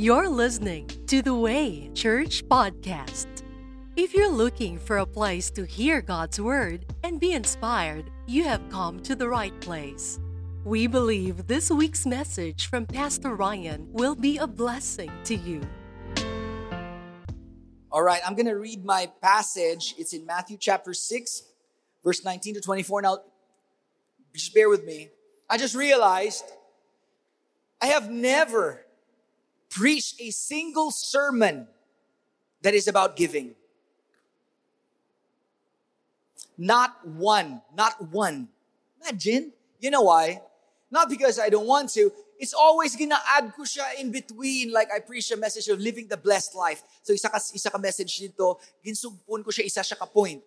You're listening to the Way Church Podcast. If you're looking for a place to hear God's Word and be inspired, you have come to the right place. We believe this week's message from Pastor Ryan will be a blessing to you. All right, I'm going to read my passage. It's in Matthew chapter 6, verse 19 to 24. Now, just bear with me. I just realized I have never preached a single sermon that is about giving. Not one. Not one. Imagine. You know why? Not because I don't want to. It's always gonna add ko siya in between. Like I preach a message of living the blessed life. So isa ka, isa ka message dito, ginsugpon ko siya, isa siya ka point.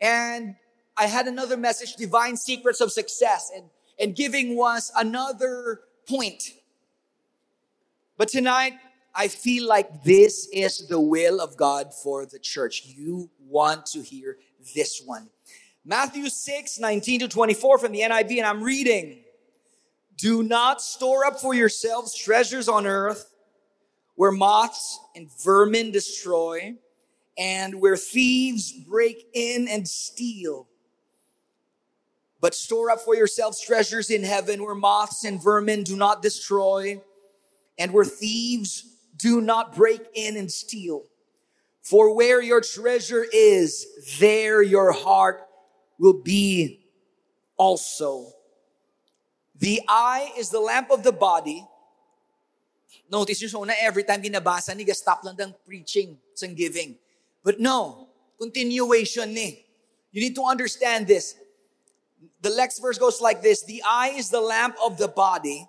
And I had another message, Divine Secrets of Success. And, and giving was another point. But tonight, I feel like this is the will of God for the church. You want to hear this one. Matthew 6, 19 to 24 from the NIV, and I'm reading. Do not store up for yourselves treasures on earth where moths and vermin destroy and where thieves break in and steal. But store up for yourselves treasures in heaven where moths and vermin do not destroy and where thieves do not break in and steal. For where your treasure is, there your heart will be also. The eye is the lamp of the body. Notice yung una, every time binabasa ni stop lang ng preaching sa giving. But no, continuation ni. You need to understand this. The next verse goes like this. The eye is the lamp of the body.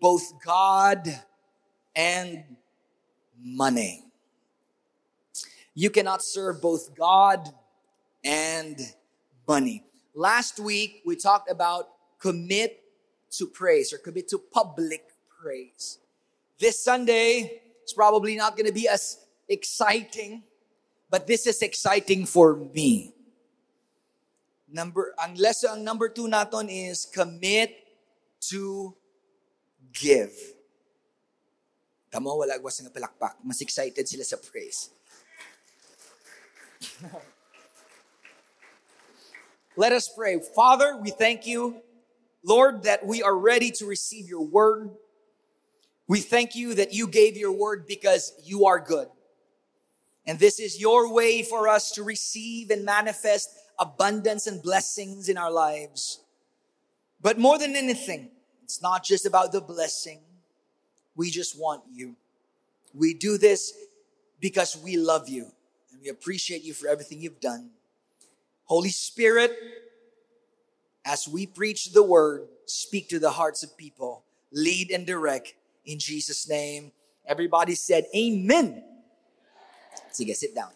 both God and money. You cannot serve both God and money. Last week, we talked about commit to praise or commit to public praise. This Sunday, it's probably not going to be as exciting, but this is exciting for me. Number, ang lesson, ang number two naton is commit to give. Tamo, wala gwas nga palakpak. Mas excited sila sa praise. Let us pray. Father, we thank you, Lord, that we are ready to receive your word. We thank you that you gave your word because you are good. And this is your way for us to receive and manifest abundance and blessings in our lives. But more than anything, it's not just about the blessing. We just want you. We do this because we love you and we appreciate you for everything you've done. Holy Spirit, as we preach the word, speak to the hearts of people, lead and direct in Jesus' name. Everybody said, Amen. Sige, sit down.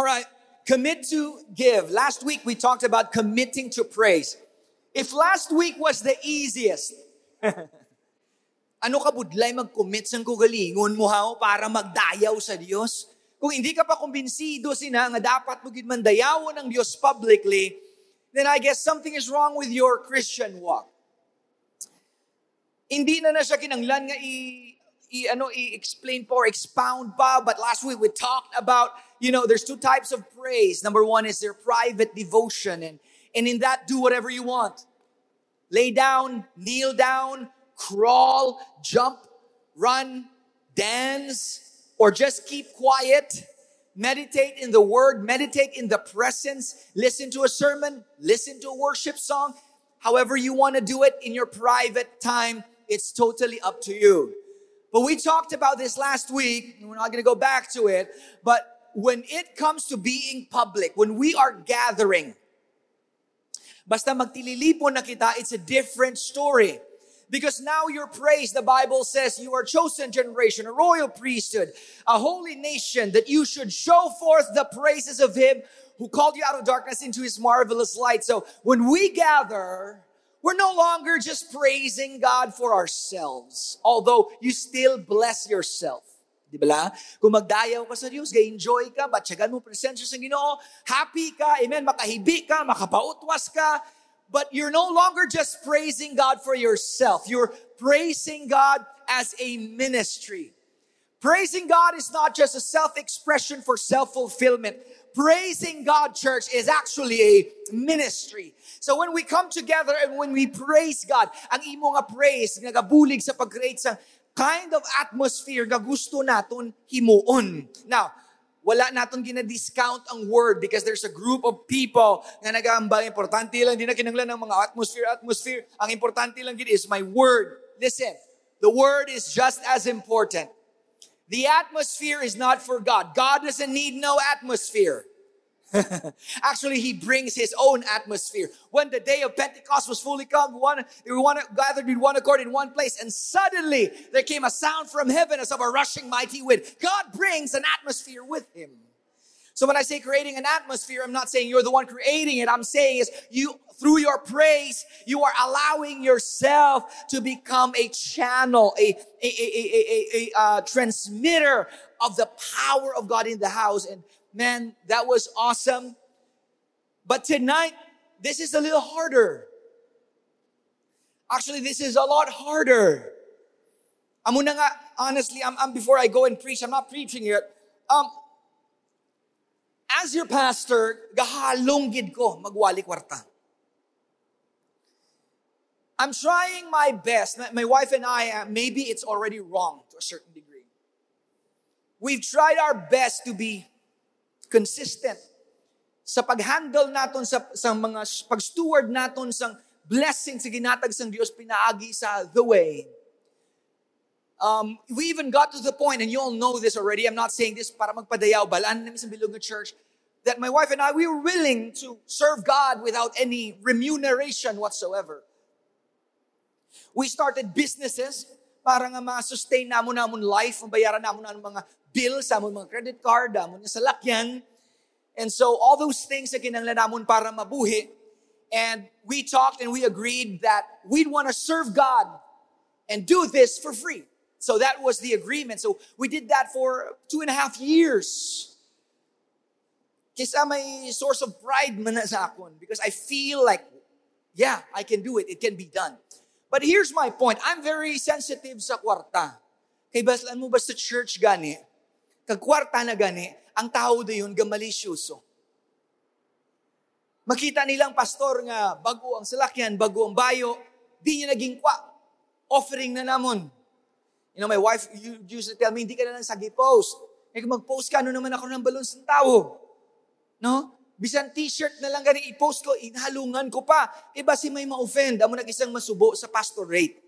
All right, commit to give. Last week we talked about committing to praise. If last week was the easiest, ano ka budlay mag-commit sa kugalingon mo ha oh, para magdayaw sa Diyos? Kung hindi ka pa kumbinsido sina nga dapat mo man dayawon ng Diyos publicly, then I guess something is wrong with your Christian walk. Hindi na na siya kinanglan nga i, i ano i-explain pa or expound pa, but last week we talked about, you know, there's two types of praise. Number one is their private devotion and and in that do whatever you want. Lay down, kneel down, crawl, jump, run, dance, or just keep quiet. Meditate in the word, meditate in the presence, listen to a sermon, listen to a worship song. However you want to do it in your private time, it's totally up to you. But we talked about this last week, we're not going to go back to it, but when it comes to being public, when we are gathering, basta magtililipon na kita, it's a different story. Because now you're praised, the Bible says you are chosen generation, a royal priesthood, a holy nation, that you should show forth the praises of Him who called you out of darkness into His marvelous light. So when we gather, we're no longer just praising God for ourselves, although you still bless yourself. Di ba? Kung magdayaw ka sa Diyos, ga-enjoy ka, batsagan mo presensya sa Ginoo, happy ka, amen, makahibi ka, makapautwas ka, but you're no longer just praising God for yourself. You're praising God as a ministry. Praising God is not just a self-expression for self-fulfillment. Praising God, church, is actually a ministry. So when we come together and when we praise God, ang imo nga praise, nagabulig sa pag-create sa kind of atmosphere nga gusto naton himuon. Now, wala naton gina-discount ang word because there's a group of people na nagambal. Importante lang, hindi na kinanglan ng mga atmosphere, atmosphere. Ang importante lang gid is my word. Listen, the word is just as important. The atmosphere is not for God. God doesn't need no atmosphere. Actually, he brings his own atmosphere. When the day of Pentecost was fully come, one, were one, gathered in one accord in one place, and suddenly there came a sound from heaven as of a rushing mighty wind. God brings an atmosphere with him. So when I say creating an atmosphere, I'm not saying you're the one creating it. I'm saying is you, through your praise, you are allowing yourself to become a channel, a, a, a, a, a, uh, transmitter of the power of God in the house. And man, that was awesome. But tonight, this is a little harder. Actually, this is a lot harder. Nga, honestly, I'm, I'm, before I go and preach, I'm not preaching yet. Um, as your pastor, gahalong gid ko magwali kwarta. I'm trying my best. My wife and I, uh, maybe it's already wrong to a certain degree. We've tried our best to be consistent sa pag-handle naton sa, sa mga pag-steward naton sa blessing sa ginatag sang Dios pinaagi sa the way. Um, we even got to the point, and you all know this already, I'm not saying this para magpadayaw, balaan namin sa Bilog Church, that my wife and I, we were willing to serve God without any remuneration whatsoever. We started businesses para nga ma-sustain namon namon life, mabayaran namon namon mga bills, amon mga credit card, amon sa salakyan. And so all those things na kinanglan namon para mabuhi. And we talked and we agreed that we'd want to serve God and do this for free. So that was the agreement. So we did that for two and a half years. Kisa may source of pride man sa akon because I feel like, yeah, I can do it. It can be done. But here's my point. I'm very sensitive sa kwarta. Kay baslan mo ba sa church gani? Kag kwarta na gani, ang tao da yun gamalisyoso. Makita nilang pastor nga bago ang salakyan, bago ang bayo, di niya naging kwa. Offering na namon. You know, my wife used to tell me, hindi ka na lang sagi post. Eh, mag-post ka, ano naman ako ng balon sa tao? No? Bisan t-shirt na lang gani i-post ko, inhalungan ko pa. Iba si may ma-offend, amo nag-isang masubo sa pastorate.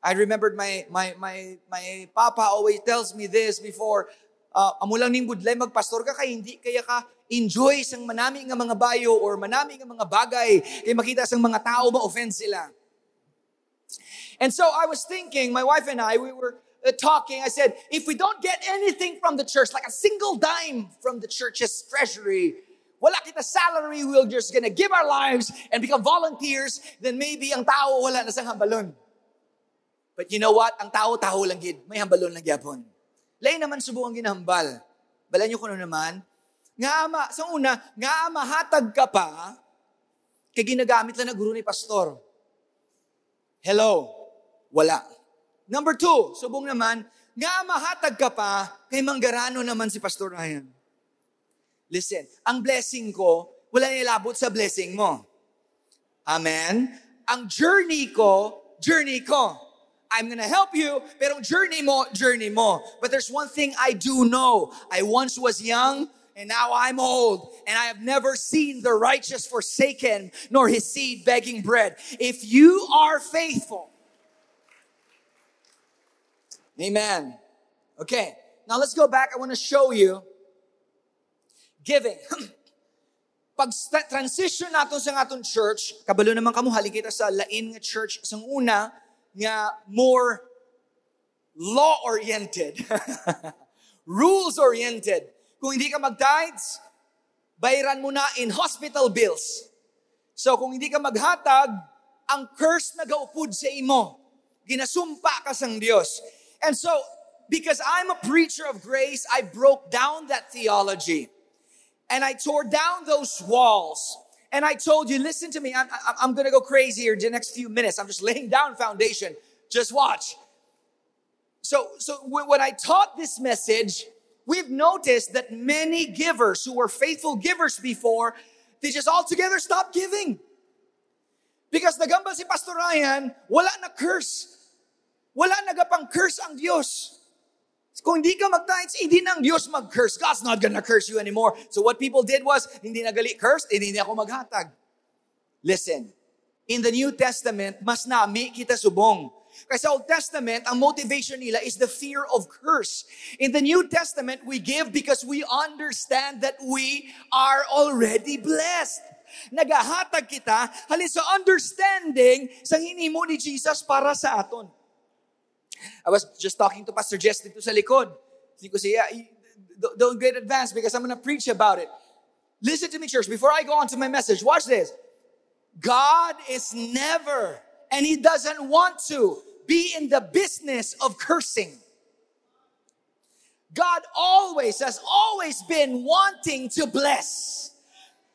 I remembered my, my, my, my papa always tells me this before, uh, amo lang ning budlay magpastor ka kay hindi kaya ka enjoy sang manami nga mga bayo or manami nga mga bagay kay makita sang mga tao ma-offend sila. And so I was thinking, my wife and I, we were uh, talking. I said, if we don't get anything from the church, like a single dime from the church's treasury, wala kita salary, we're just gonna give our lives and become volunteers, then maybe ang tao wala na sang hambalon. But you know what? Ang tao, tao lang gid. May hambalon lang gyapon. Lain naman subukan ginahambal. Balan nyo kuno naman. Nga ama, sa una, nga ama, hatag ka pa, kay ginagamit lang na guru ni pastor. Hello? Wala. Number two, subong naman, nga mahatag ka pa, kay manggarano naman si Pastor Ryan. Listen, ang blessing ko, wala nilabot sa blessing mo. Amen? Ang journey ko, journey ko. I'm gonna help you, pero journey mo, journey mo. But there's one thing I do know. I once was young, and now I'm old, and I have never seen the righteous forsaken, nor his seed begging bread. If you are faithful, Amen. Okay, now let's go back. I want to show you Giving. Pag transition nato sa aton church, kabalo naman kamo hali kita sa lain nga church sang una nga more law-oriented. Rules-oriented. Kung hindi ka mag-tithes, bayaran mo na in hospital bills. So kung hindi ka maghatag, ang curse na gaupod sa imo. Ginasumpa ka sang Dios. And so, because I'm a preacher of grace, I broke down that theology. And I tore down those walls. And I told you, listen to me, I'm, I'm to go crazy here in the next few minutes. I'm just laying down foundation. Just watch. So, so when I taught this message, we've noticed that many givers who were faithful givers before, they just altogether stopped giving. Because the si Pastor Ryan, wala na curse. Wala nagapang curse ang Diyos. Kung hindi ka mag-tithes, hindi na Diyos mag-curse. God's not gonna curse you anymore. So what people did was, hindi nagali curse, hindi na ako maghatag. Listen, in the New Testament, mas nami kita subong. Kasi sa Old Testament, ang motivation nila is the fear of curse. In the New Testament, we give because we understand that we are already blessed. Nagahatag kita halin sa understanding sa hinimo ni Jesus para sa aton. I was just talking to Pastor Jess dito sa likod. Hindi ko siya, don't get advanced because I'm going to preach about it. Listen to me, church. Before I go on to my message, watch this. God is never, and He doesn't want to, be in the business of cursing. God always has always been wanting to bless.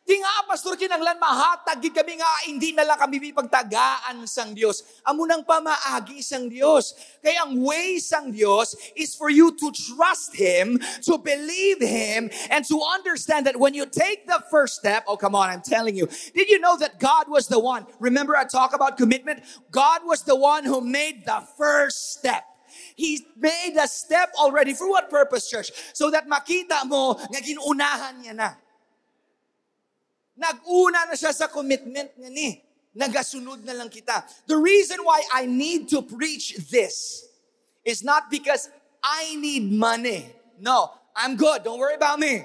Di nga, Pastor, kinanglan mahatag, kami nga, hindi na lang kami pagtagaan sang Diyos. Amo nang pamaagi sang Diyos. Kaya ang way sang Diyos is for you to trust Him, to believe Him, and to understand that when you take the first step, oh come on, I'm telling you, did you know that God was the one? Remember I talk about commitment? God was the one who made the first step. He made a step already. For what purpose, church? So that makita mo nga ginunahan niya na. Nag-una na siya sa commitment niya ni. Nagasunod na lang kita. The reason why I need to preach this is not because I need money. No, I'm good. Don't worry about me.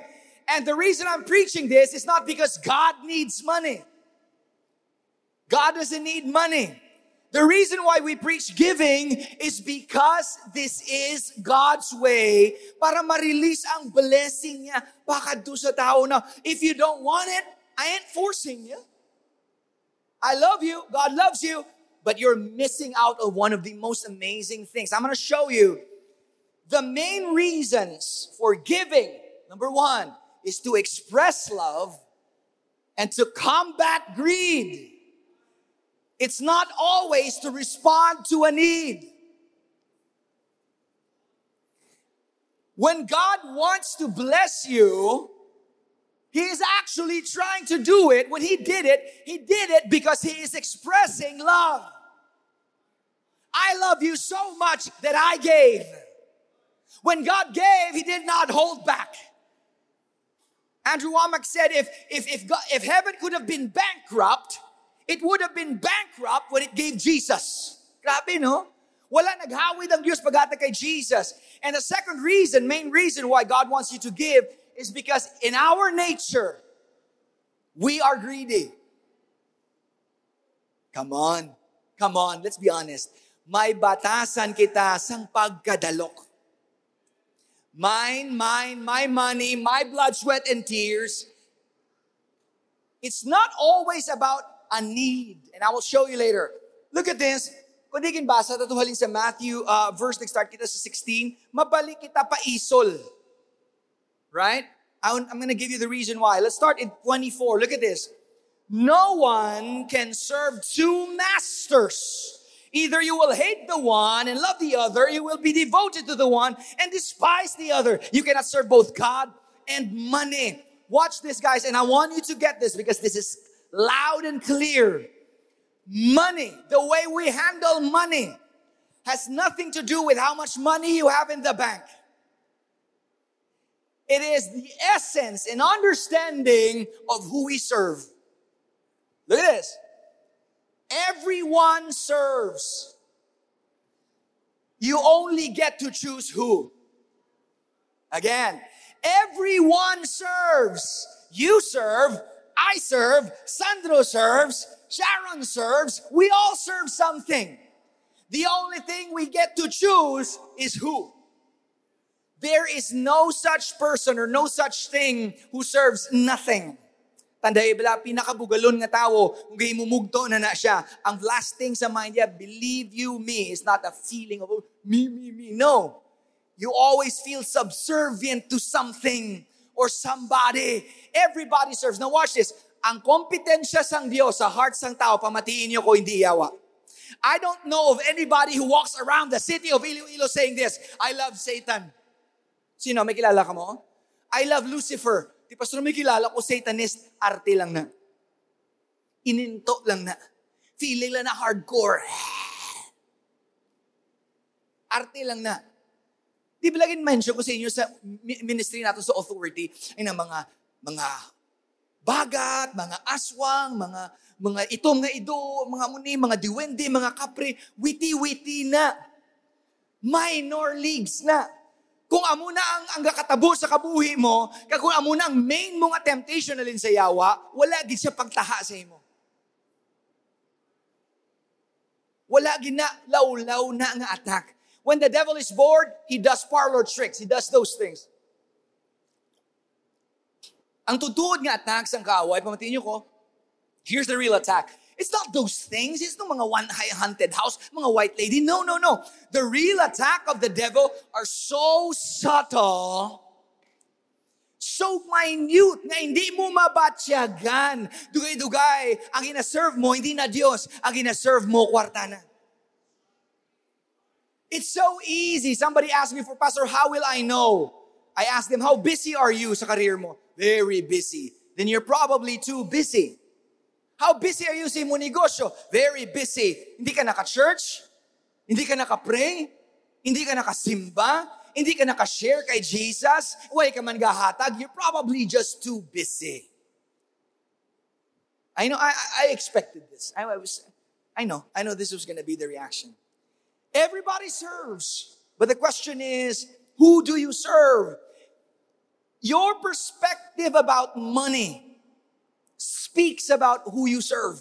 And the reason I'm preaching this is not because God needs money. God doesn't need money. The reason why we preach giving is because this is God's way para ma-release ang blessing niya pakadto sa tao na if you don't want it, I ain't forcing you. I love you. God loves you. But you're missing out on one of the most amazing things. I'm going to show you the main reasons for giving. Number one is to express love and to combat greed. It's not always to respond to a need. When God wants to bless you, he is actually trying to do it. When he did it, he did it because he is expressing love. I love you so much that I gave. When God gave, he did not hold back. Andrew Wommack said if, if, if, God, if heaven could have been bankrupt, it would have been bankrupt when it gave Jesus. Grabe, no? Wala naghawid ang Diyos pagata kay Jesus. And the second reason, main reason why God wants you to give is because in our nature, we are greedy. Come on. Come on, let's be honest. May batasan kita sang pagkadalok. Mine, mine, my money, my blood, sweat, and tears. It's not always about a need. And I will show you later. Look at this. Kung di basa, tatuhalin sa Matthew, uh, verse nag-start kita sa 16, mabalik kita pa isol. Right? I'm going to give you the reason why. Let's start in 24. Look at this. No one can serve two masters. Either you will hate the one and love the other, you will be devoted to the one and despise the other. You cannot serve both God and money. Watch this, guys, and I want you to get this because this is loud and clear. Money, the way we handle money, has nothing to do with how much money you have in the bank. It is the essence and understanding of who we serve. Look at this. Everyone serves. You only get to choose who. Again, Everyone serves. You serve, I serve, Sandro serves, Sharon serves. We all serve something. The only thing we get to choose is who. There is no such person or no such thing who serves nothing. Tanday bala pinakabugalon nga tao, kung mumugto na na siya, ang last thing sa mind niya, believe you me, is not a feeling of me, me, me. No. You always feel subservient to something or somebody. Everybody serves. Now watch this. Ang kompetensya sang Diyos sa heart sang tao, pamatiin niyo ko hindi yawa. I don't know of anybody who walks around the city of Iloilo saying this, I love Satan. Sino? May kilala ka mo? I love Lucifer. Di pastor, may kilala ko, Satanist, arte lang na. Ininto lang na. Feeling lang na hardcore. Arte lang na. Di ba laging mention ko sa inyo sa ministry natin sa authority ay ng mga mga bagat, mga aswang, mga mga itom nga ido, mga muni, mga diwende, mga kapre, witi-witi na. Minor leagues na. Kung amo na ang, ang kakatabo sa kabuhi mo, kag kung amo na ang main mong temptation na sa yawa, wala gid siya pagtaha sa imo. Wala gid na law-law na nga attack. When the devil is bored, he does parlor tricks. He does those things. Ang tutuod nga attacks ang kaaway, pamatiin niyo ko, here's the real attack. It's not those things. It's no mga one haunted house, mga white lady. No, no, no. The real attack of the devil are so subtle, so minute na hindi mo mabatsyagan. Dugay-dugay, ang ina-serve mo, hindi na Diyos. Ang ina-serve mo, kwarta na. It's so easy. Somebody asked me for Pastor, how will I know? I asked them, how busy are you sa career mo? Very busy. Then you're probably too busy. How busy are you sa mo negosyo? Very busy. Hindi ka naka-church? Hindi ka naka-pray? Hindi ka nakasimba? Hindi ka naka-share kay Jesus? Why ka man gahatag? You're probably just too busy. I know, I, I expected this. I, I was, I know, I know this was going to be the reaction. Everybody serves. But the question is, who do you serve? Your perspective about money speaks about who you serve.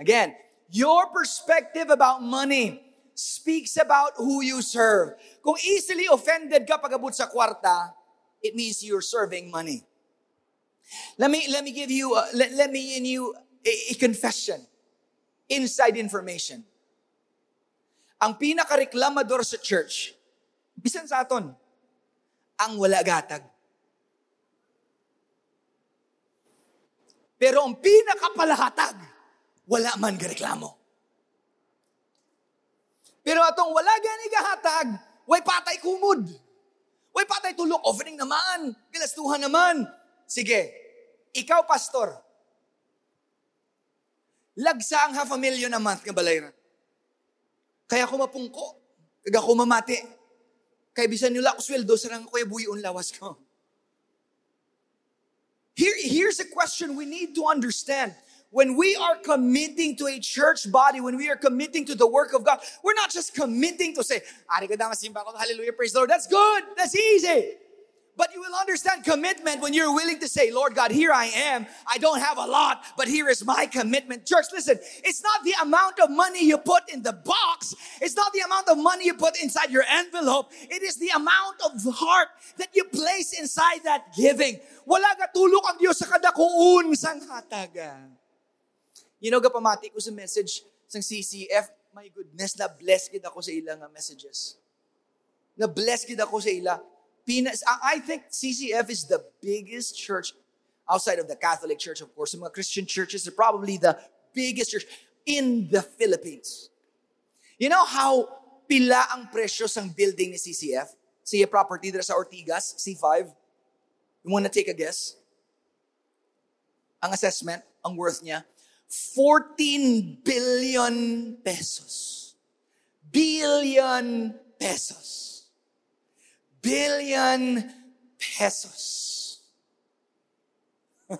Again, your perspective about money speaks about who you serve. Kung easily offended ka sa kwarta, it means you're serving money. Let me, let me give you, a, let, let me in you a, a confession, inside information ang pinakareklamador sa church, bisan sa aton, ang wala gatag. Pero ang pinakapalahatag, wala man gareklamo. Pero atong wala gani gahatag, way patay kumod. Way patay tulok, offering naman, gilastuhan naman. Sige, ikaw pastor, lagsa ang half a million a month nga balayran. Kaya ako mapungko. Kaya ako mamati. Kaya bisan nila ako sweldo, sarang ko buyon lawas ko. Here, here's a question we need to understand. When we are committing to a church body, when we are committing to the work of God, we're not just committing to say, hallelujah, praise the Lord. That's good. That's easy. But you will understand commitment when you're willing to say, Lord God, here I am. I don't have a lot, but here is my commitment. Church, listen, it's not the amount of money you put in the box. It's not the amount of money you put inside your envelope. It is the amount of heart that you place inside that giving. Wala tulok ang Diyos sa kadakuun sang hataga. You know, gapamati ko sa message sang CCF, my goodness, na bless gid ako sa ilang messages. Na bless gid ako sa ila. Pinas, I think CCF is the biggest church outside of the Catholic Church, of course. Some Christian churches are probably the biggest church in the Philippines. You know how pila ang presyo ng building ni CCF? Siya property dito sa Ortigas, C5. You wanna take a guess? Ang assessment, ang worth niya, 14 billion pesos. Billion pesos billion pesos.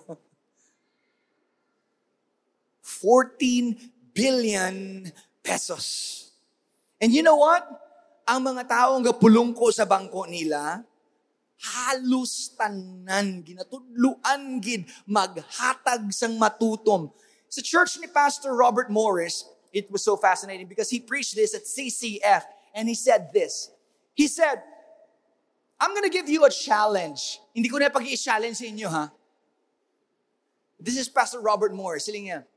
14 billion pesos. And you know what? Ang mga taong gapulong ko sa bangko nila, halos tanan ginatudluan gid maghatag sang matutom. Sa church ni Pastor Robert Morris, it was so fascinating because he preached this at CCF and he said this. He said, I'm gonna give you a challenge. Hindi ko na pag-i-challenge sa inyo, ha? This is Pastor Robert Moore. Siling niya,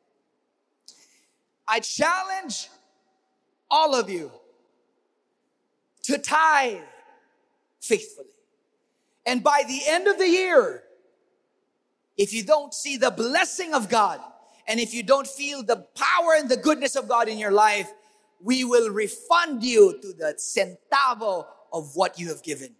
I challenge all of you to tithe faithfully. And by the end of the year, if you don't see the blessing of God, and if you don't feel the power and the goodness of God in your life, we will refund you to the centavo of what you have given.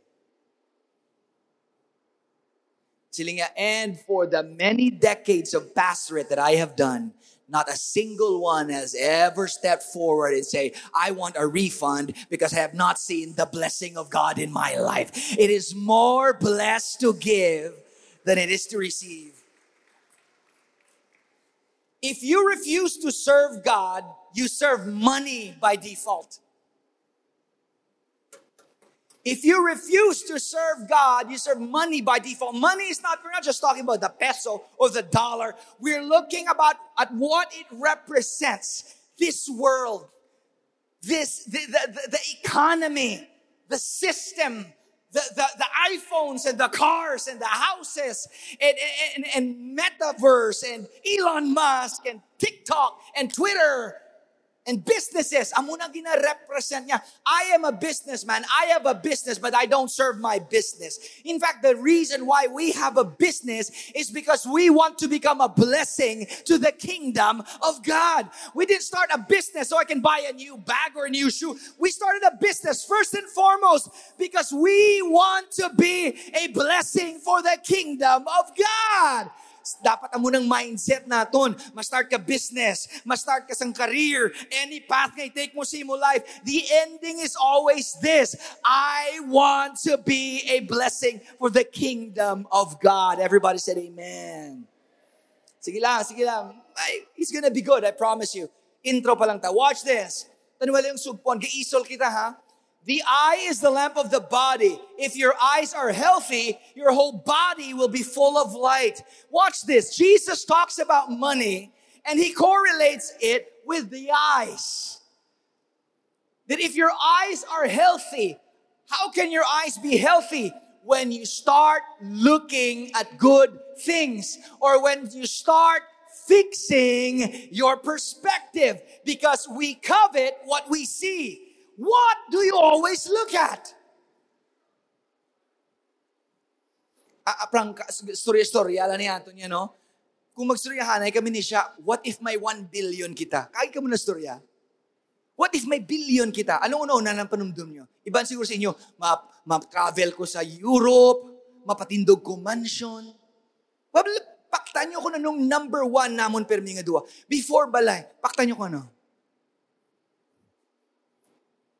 And for the many decades of pastorate that I have done, not a single one has ever stepped forward and say, I want a refund because I have not seen the blessing of God in my life. It is more blessed to give than it is to receive. If you refuse to serve God, you serve money by default. If you refuse to serve God, you serve money by default. Money is not, we're not just talking about the peso or the dollar. We're looking about at what it represents. This world, this, the, the, the economy, the system, the, the, the, iPhones and the cars and the houses and, and, and metaverse and Elon Musk and TikTok and Twitter and businesses. Amo na gina-represent niya. I am a businessman. I have a business, but I don't serve my business. In fact, the reason why we have a business is because we want to become a blessing to the kingdom of God. We didn't start a business so I can buy a new bag or a new shoe. We started a business first and foremost because we want to be a blessing for the kingdom of God. Dapat amo ng mindset naton. Ma-start ka business, ma-start ka sang career, any path ngay take mo sa mo life. The ending is always this. I want to be a blessing for the kingdom of God. Everybody said amen. Sige lang, sige lang. Ay, it's gonna be good, I promise you. Intro pa lang ta. Watch this. Taniwala yung sugpon. Giisol kita ha. The eye is the lamp of the body. If your eyes are healthy, your whole body will be full of light. Watch this. Jesus talks about money and he correlates it with the eyes. That if your eyes are healthy, how can your eyes be healthy? When you start looking at good things or when you start fixing your perspective because we covet what we see. What do you always look at? Aprang storya-storya lang ni Anton niya, no? Kung magstoryahanay kami ni siya, what if may 1 billion kita? Kahit ka muna storya. What if may billion kita? Anong una-una ng panumdum nyo? Iban siguro sa inyo, ma-travel ko sa Europe, mapatindog ko mansion. Well, paktan nyo ko na nung number one namon permi nga dua. Before balay, paktan nyo ko ano?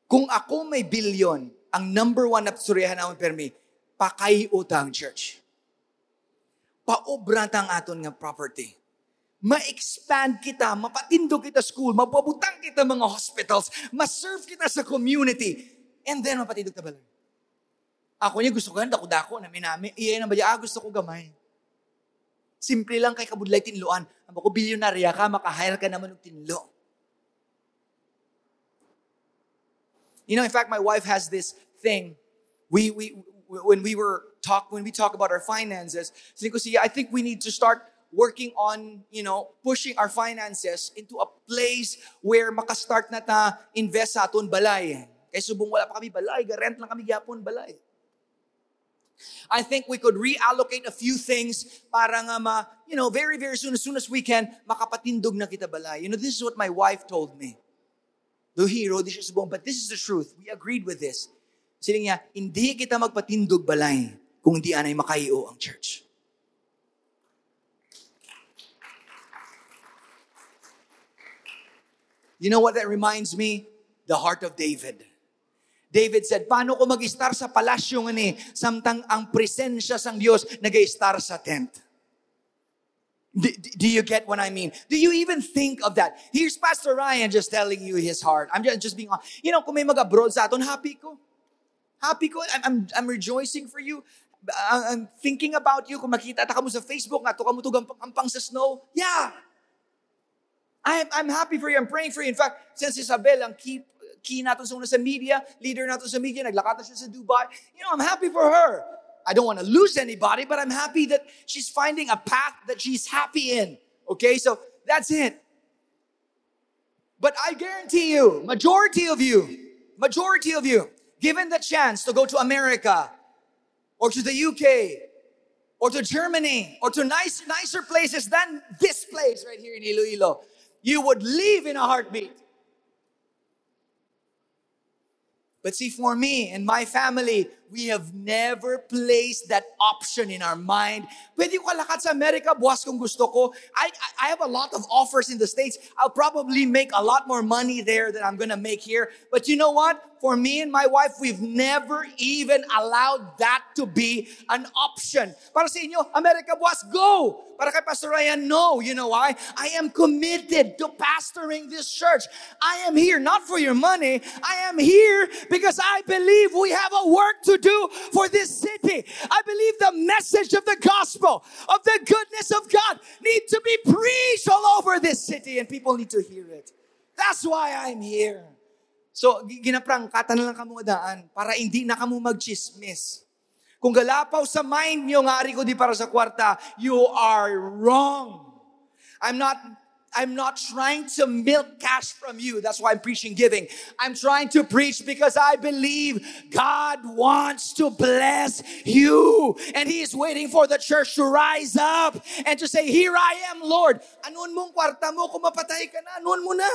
Kung ako may billion, ang number one na suryahan naman permi, pakayutang church. Paobra tang aton nga property. Ma-expand kita, mapatindog kita school, mapabutang kita mga hospitals, ma-serve kita sa community, and then mapatindog ta balay. Ako niya gusto ko yan, dako-dako, nami-nami. Iyan na ba ah, gusto ko gamay. Simple lang kay kabudlay tinluan. Ang ko bilyonarya ka, makahire ka naman ng tinlo. You know, in fact, my wife has this thing. We, we, when we were talk, when we talk about our finances, I think we need to start working on, you know, pushing our finances into a place where makastart na ta invest sa aton balay. Eh. Kaya subong wala pa kami balay, rent lang kami gyapon balay. I think we could reallocate a few things para nga ma, you know, very, very soon, as soon as we can, makapatindog na kita balay. You know, this is what my wife told me. Luhiro, di siya subong, but this is the truth. We agreed with this. Sila niya, hindi kita magpatindog balay kung hindi anay makaio ang church. You know what that reminds me? The heart of David. David said, paano ko mag-star sa palasyo nga ni, samtang ang presensya sang Diyos nag-star sa tent? Do, you get what I mean? Do you even think of that? Here's Pastor Ryan just telling you his heart. I'm just, just being honest. You know, kung may mag-abroad sa aton, happy ko. Happy ko. I'm, I'm, I'm rejoicing for you. uh, I'm thinking about you, kung makita ta mo sa Facebook, nga to ka mo to gampang sa snow, yeah. I'm, I'm happy for you, I'm praying for you. In fact, since Isabel ang key, key natin sa una sa media, leader natin sa media, naglakad na siya sa Dubai, you know, I'm happy for her. I don't want to lose anybody, but I'm happy that she's finding a path that she's happy in. Okay, so that's it. But I guarantee you, majority of you, majority of you, given the chance to go to America or to the UK or to Germany or to nice, nicer places than this place right here in Iloilo, you would leave in a heartbeat. But see, for me and my family, we have never placed that option in our mind. Pwede ko kalakad sa Amerika, buwas kung gusto ko. I, I have a lot of offers in the States. I'll probably make a lot more money there than I'm gonna make here. But you know what? For me and my wife, we've never even allowed that to be an option. Para sa inyo, America boss, go! Para kay Pastor Ryan, no. You know why? I am committed to pastoring this church. I am here not for your money. I am here because I believe we have a work to do for this city. I believe the message of the gospel, of the goodness of God, need to be preached all over this city and people need to hear it. That's why I'm here. So, ginaprang, kata na lang kamo daan para hindi na kamo magchismis. Kung galapaw sa mind nyo, ngari ko di para sa kwarta, you are wrong. I'm not I'm not trying to milk cash from you. That's why I'm preaching giving. I'm trying to preach because I believe God wants to bless you. And He is waiting for the church to rise up and to say, Here I am, Lord. Anuan mong kwarta mo kung mapatay ka na? Anuan mo na?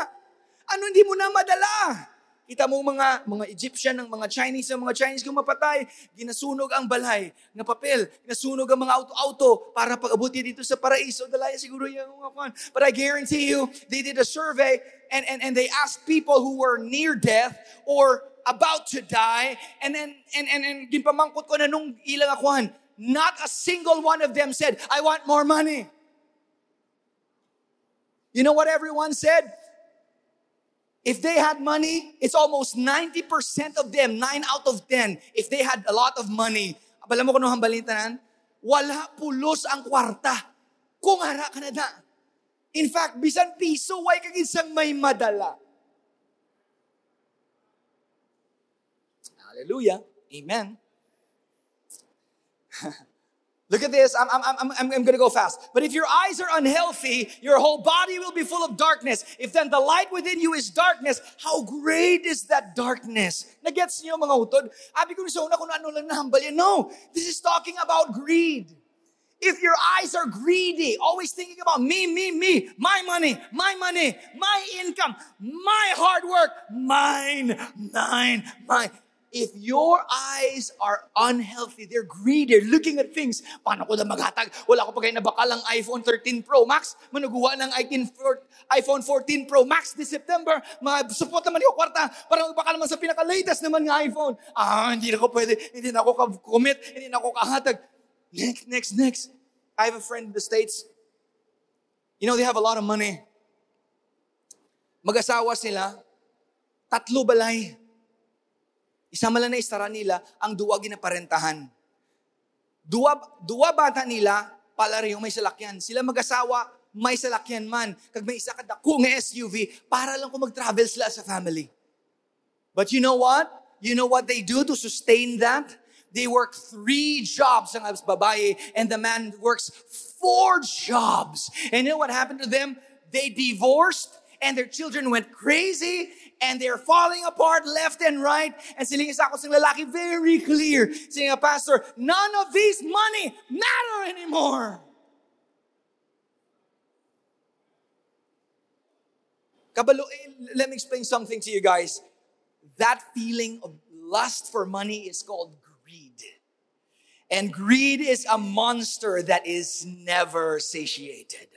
Ano hindi mo na madala? Kita mo mga mga Egyptian, ng mga Chinese, ang mga Chinese kung mapatay, ginasunog ang balay ng papel, ginasunog ang mga auto-auto para pag-abuti dito sa paraiso. Dalaya siguro yung mga But I guarantee you, they did a survey and, and, and they asked people who were near death or about to die and then and and, and ginpamangkot ko na nung ilang akuan, not a single one of them said, I want more money. You know what everyone said? If they had money, it's almost 90% of them, 9 out of 10, if they had a lot of money, alam mo kung ano balitanan? Wala pulos ang kwarta. Kung hara ka na na. In fact, bisan piso, way kaginsang may madala. Hallelujah. Amen. Look at this. I'm, I'm, I'm, I'm, I'm going to go fast. But if your eyes are unhealthy, your whole body will be full of darkness. If then the light within you is darkness, how great is that darkness? Nagets niyo mga utod? Abi ko sa una kung ano lang nahambal. No, this is talking about greed. If your eyes are greedy, always thinking about me, me, me, my money, my money, my income, my hard work, mine, mine, mine. If your eyes are unhealthy, they're greedy, they're looking at things, paano ko na maghatag? Wala ko pa kayo nabakal ang iPhone 13 Pro Max, manuguwa ng iPhone 14 Pro Max this September, support naman yung kwarta, para magbakal naman sa pinaka-latest naman ng iPhone. Ah, hindi na ako pwede, hindi na ako commit, hindi na ako kahatag. Next, next, next. I have a friend in the States. You know, they have a lot of money. Mag-asawa sila, tatlo balay. Isama lang na istara nila ang duwa ginaparentahan. Duwa, duwa bata nila, pala rin yung may salakyan. Sila mag-asawa, may salakyan man. Kag may isa kadako nga SUV, para lang kung mag-travel sila sa family. But you know what? You know what they do to sustain that? They work three jobs ang babae and the man works four jobs. And you know what happened to them? They divorced and their children went crazy and they're falling apart left and right. And siling isa ko sing lalaki very clear. Saying, Pastor, none of these money matter anymore. Kabalo, eh, let me explain something to you guys. That feeling of lust for money is called greed. And greed is a monster that is never satiated.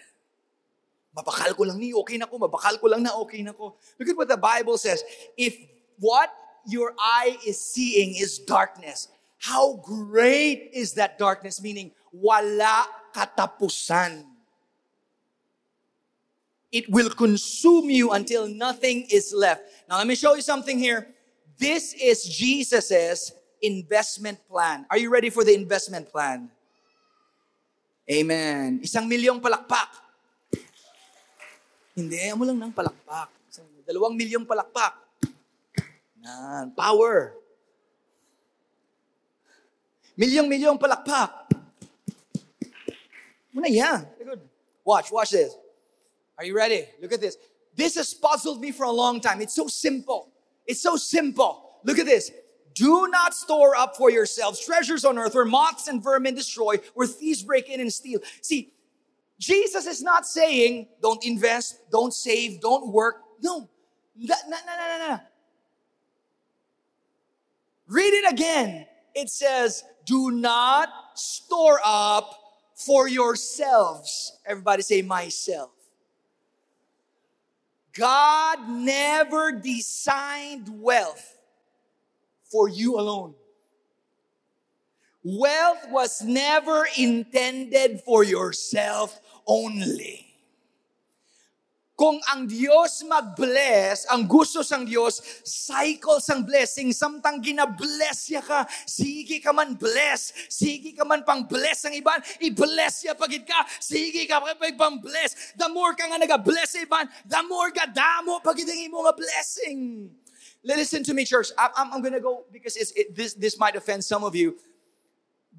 Mabakal ko lang ni, okay na ko. Mabakal ko lang na, okay na ko. Look at what the Bible says. If what your eye is seeing is darkness, how great is that darkness? Meaning, wala katapusan. It will consume you until nothing is left. Now, let me show you something here. This is Jesus's investment plan. Are you ready for the investment plan? Amen. Isang milyong palakpak. Hindi, mo lang ng palakpak. Dalawang milyong palakpak. Nan, power. Milyong-milyong palakpak. Muna yan. Good. Watch, watch this. Are you ready? Look at this. This has puzzled me for a long time. It's so simple. It's so simple. Look at this. Do not store up for yourselves treasures on earth where moths and vermin destroy, where thieves break in and steal. See, Jesus is not saying, don't invest, don't save, don't work. No. No, no, no, no, no. Read it again. It says, do not store up for yourselves. Everybody say, myself. God never designed wealth for you alone. Wealth was never intended for yourself only. Kung ang Diyos mag-bless, ang gusto sang Diyos, cycle sang blessing, samtang gina-bless ya ka, sige ka man bless, sige ka man pang bless ang iban, i-bless ya pagid ka, sige ka pang bless. The more ka nga naga-bless sa iban, the more ka damo pagid ang imo nga blessing. Listen to me, church. I'm, I'm gonna go because it's, it, this, this might offend some of you.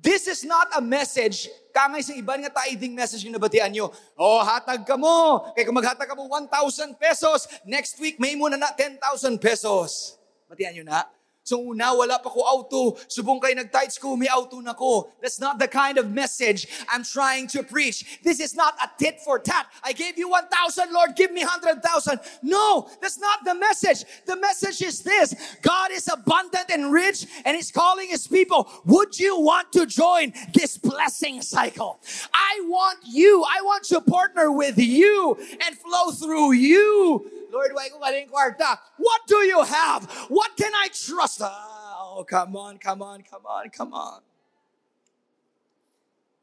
This is not a message, kamay sa iban nga tithing message yung nabatian nyo. Oh, hatag ka mo. Kaya kung maghatag ka mo 1,000 pesos, next week may muna na 10,000 pesos. Batian nyo na? So una, wala pa ko auto. Subong kay nag-tithes ko, may auto na ko. That's not the kind of message I'm trying to preach. This is not a tit for tat. I gave you 1,000, Lord, give me 100,000. No, that's not the message. The message is this. God is abundant and rich and He's calling His people. Would you want to join this blessing cycle? I want you. I want to partner with you and flow through you Lord, why ko kwarta? What do you have? What can I trust? Oh, come on, come on, come on, come on.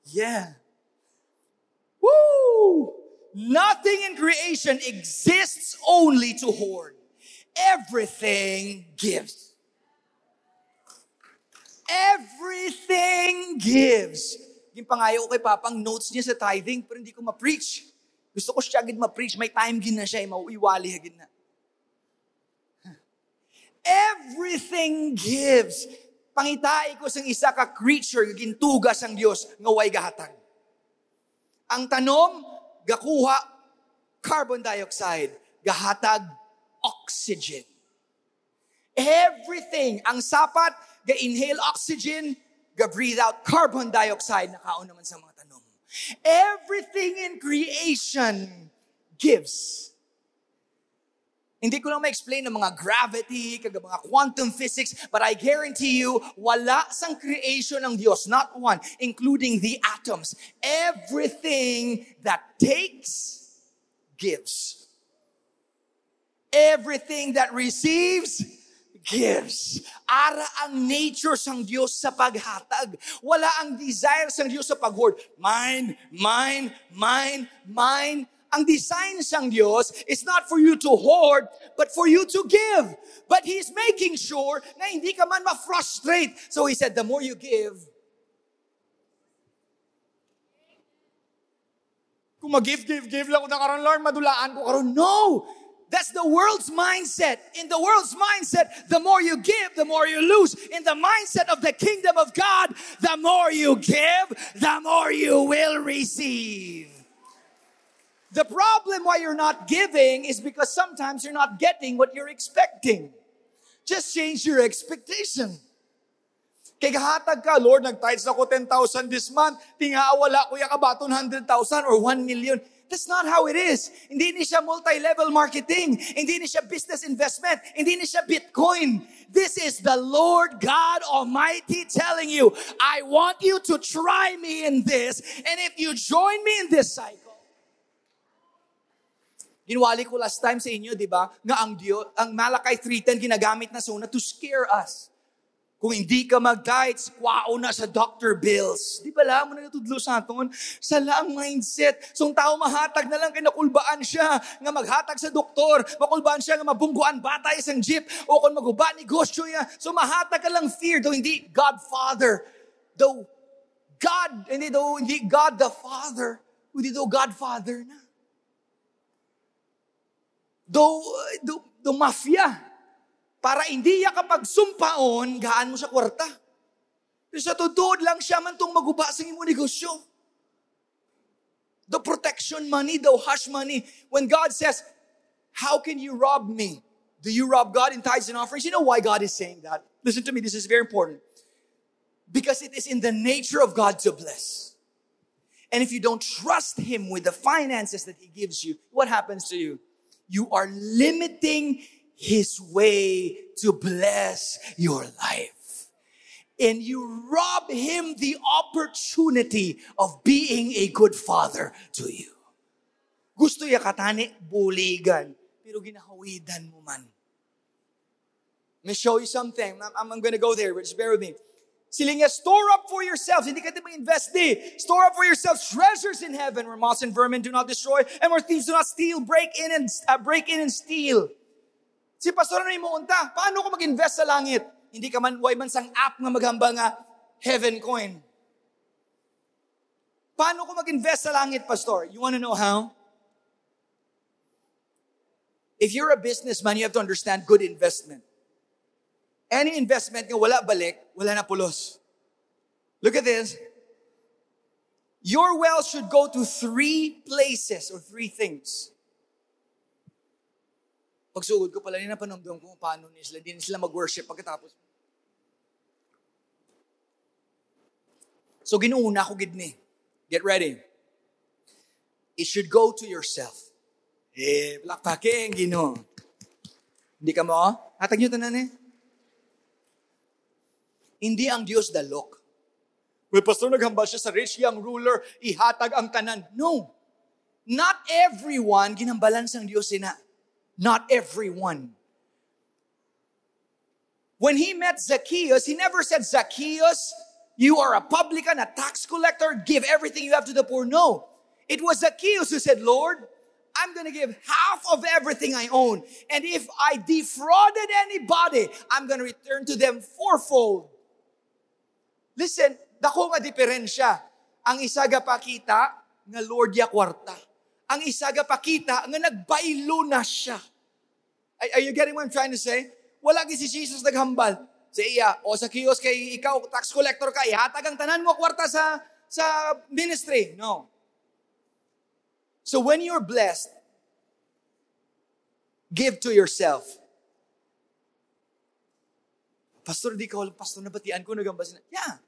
Yeah. Woo! Nothing in creation exists only to hoard. Everything gives. Everything gives. Yung pangayo kay Papang notes niya sa tithing, pero hindi ko ma-preach. Gusto ko siya agad ma-preach. May time gin na siya. Eh, mauiwali agad na. Everything gives. Pangitai ko sang isa ka creature, gintugas ang Dios nga way gahatag. Ang tanom, gakuha carbon dioxide, gahatag oxygen. Everything, ang sapat, ga-inhale oxygen, ga-breathe out carbon dioxide, nakaon naman sa mga Everything in creation gives. Hindi ko lang ma-explain ng mga gravity, kag mga quantum physics, but I guarantee you, wala sang creation ng Diyos, not one, including the atoms. Everything that takes, gives. Everything that receives, gives. Ara ang nature sang Diyos sa paghatag. Wala ang desire sang Diyos sa pag-hoard. Mine, mine, mine, mine. Ang design sang Diyos is not for you to hoard, but for you to give. But He's making sure na hindi ka man ma-frustrate. So He said, the more you give, kung mag-give, give, give lang ko na karon, Lord, madulaan ko karon. No! That's the world's mindset. In the world's mindset, the more you give, the more you lose. In the mindset of the kingdom of God, the more you give, the more you will receive. The problem why you're not giving is because sometimes you're not getting what you're expecting. Just change your expectation. Kay ka, Lord, nag-tithes ako 10,000 this month. Tinga wala ko yakabaton 100,000 or 1 million. That's not how it is. Hindi ni siya multi-level marketing. Hindi ni siya business investment. Hindi ni siya Bitcoin. This is the Lord God Almighty telling you, I want you to try me in this. And if you join me in this cycle, Ginwali ko last time sa inyo, di ba? Nga ang Diyo, ang Malakay 3.10 ginagamit na suna to scare us. Kung hindi ka mag-diet, kwao na sa doctor bills. Di ba lang mo na natudlo sa aton? Sa lang mindset. So, ang tao mahatag na lang kay nakulbaan siya nga maghatag sa doktor. Makulbaan siya nga mabungguan bata isang jeep o kung maguba negosyo niya. So, mahatag ka lang fear. Though hindi Godfather. Though God, hindi though hindi God the Father. Hindi though Godfather na. Though, though, though mafia para hindi ya kapag sumpaon, gaan mo sa kwarta. Pero sa tudod lang siya man tong maguba sa imo negosyo. The protection money, the hush money. When God says, how can you rob me? Do you rob God in tithes and offerings? You know why God is saying that? Listen to me, this is very important. Because it is in the nature of God to bless. And if you don't trust Him with the finances that He gives you, what happens to you? You are limiting his way to bless your life. And you rob him the opportunity of being a good father to you. Gusto ya katani, buligan. Pero ginahawidan mo man. Let me show you something. I'm, I'm going to go there, but just bear with me. Siling niya, store up for yourselves. Hindi ka invest di. Store up for yourselves treasures in heaven where moss and vermin do not destroy and where thieves do not steal, break in and uh, break in and steal. Si pastor na mo unta, paano ko mag-invest sa langit? Hindi ka man, way man sang app nga maghamba nga heaven coin. Paano ko mag-invest sa langit, pastor? You want to know how? If you're a businessman, you have to understand good investment. Any investment nga wala balik, wala na pulos. Look at this. Your wealth should go to three places or three things. Pagsugod ko pala, na panumdum ko paano nila, hindi sila mag-worship pagkatapos. So ginuuna ko gidni. Get ready. It should go to yourself. Eh, plakpaking, gino. Hindi ka mo? Hatag nyo tanan eh. Hindi ang Diyos dalok. Well, pastor, naghambal siya sa rich young ruler, ihatag ang tanan. No. Not everyone ginambalan sang Diyos sina. Not everyone. When he met Zacchaeus, he never said, Zacchaeus, you are a publican, a tax collector, give everything you have to the poor. No. It was Zacchaeus who said, Lord, I'm going to give half of everything I own. And if I defrauded anybody, I'm going to return to them fourfold. Listen, dako nga diferensya. Ang isa pakita nga Lord ya kwarta ang isa pakita nga nagbaylo na siya. Are, are you getting what I'm trying to say? Wala si Jesus naghambal. Sa iya, o sa kiosk kay ikaw, tax collector ka, ihatag ang tanan mo kwarta sa, sa ministry. No. So when you're blessed, give to yourself. Pastor, di ka walang pastor na batian ko, nagambas na. Yeah.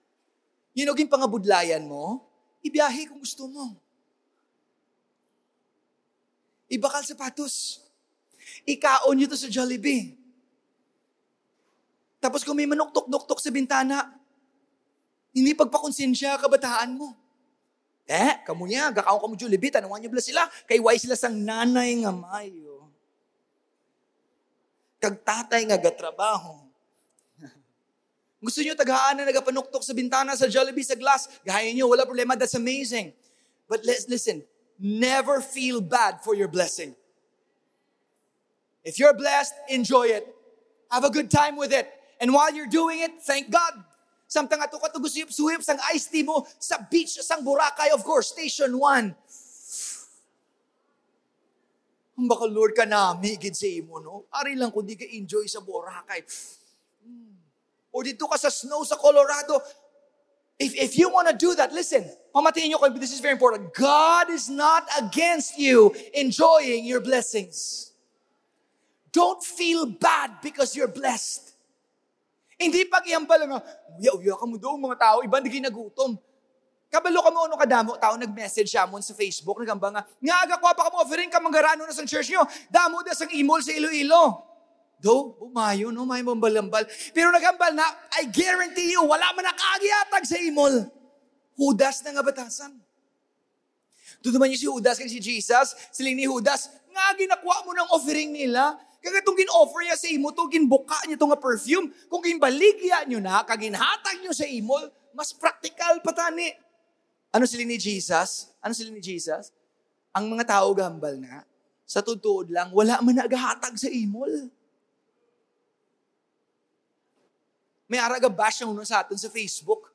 You know, pangabudlayan mo, ibiyahe kung gusto mo. Ibakal sapatos. Ikaon nyo to sa Jollibee. Tapos kung may manuktok-nuktok sa bintana, hindi pagpakonsensya kabataan mo. Eh, kamo niya, gakaon kamo Jollibee, tanungan niyo sila, kay why sila sang nanay nga mayo. Kag tatay nga gatrabaho. Gusto niyo tagaan na nagapanuktok sa bintana sa Jollibee sa glass, gahayin niyo, wala problema, that's amazing. But let's listen, Never feel bad for your blessing. If you're blessed, enjoy it. Have a good time with it. And while you're doing it, thank God. Samtang ato ka tugusuyop-suyop sang iced tea mo sa beach sang Boracay, of course, Station 1. Ang baka Lord ka na, migid sa imo, no? Ari lang kung di ka enjoy sa Boracay. Hmm. O dito ka sa snow sa Colorado, if, if you want to do that, listen, pamatiin nyo this is very important. God is not against you enjoying your blessings. Don't feel bad because you're blessed. Hindi pag iyambal nga, uya-uya ka mo doon mga tao, iba hindi nagutom. Kabalo ka mo ano kadamo, tao nag-message siya mo sa Facebook, nagamba nga, nga aga ko pa ka mo offering ka mangarano na sa church nyo, damo da sang imol sa Iloilo. Do, bumayo, no? May mambalambal. Pero nagambal na, I guarantee you, wala man nakagiatag sa imol. Hudas na nga batasan. Naman yung si Judas kay si Jesus, siling ni Judas, nga ginakuha mo ng offering nila, Kaya itong gin-offer niya sa imo, to ginbuka niya itong perfume. Kung ginbaligya niyo na, kaginhatag niyo sa imo, mas practical pa tani. Ano sila ni Jesus? Ano sila ni Jesus? Ang mga tao gambal na, sa tutuod lang, wala man nagahatag sa imol. May araga bash yung sa atin sa Facebook.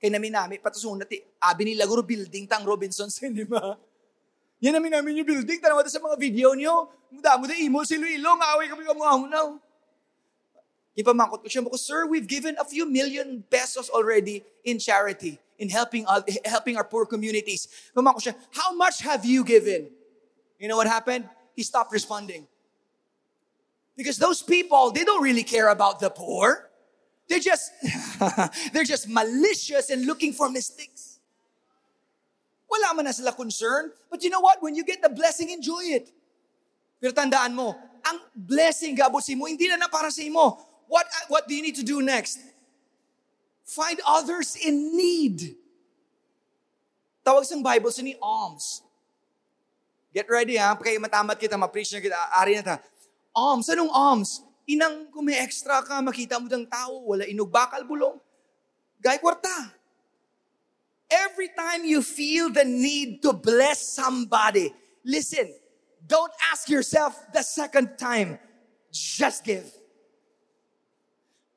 Kay namin namin, patusunat eh, abi nila guro building tang Robinsons, di ba? Yan namin namin yung building, tanawa sa mga video niyo. Muda mo da imo si Luilo, nga away kami kamuhaw Ipamangkot ko siya, ko, Sir, we've given a few million pesos already in charity, in helping uh, helping our poor communities. Pamangkot siya, how much have you given? You know what happened? He stopped responding. Because those people, they don't really care about the poor. They're just, they're just malicious and looking for mistakes. Wala man na sila concern. But you know what? When you get the blessing, enjoy it. Pero tandaan mo, ang blessing gabot si mo, hindi na para sa imo. What, what do you need to do next? Find others in need. Tawag sa Bible sa ni alms. Get ready ha, kaya matamat kita, ma-preach na kita, ari na ta. Alms, anong alms? Inang kung may extra ka, makita mo ng tao, wala inugbakal bulong. Gay kwarta. Every time you feel the need to bless somebody, listen, don't ask yourself the second time, just give.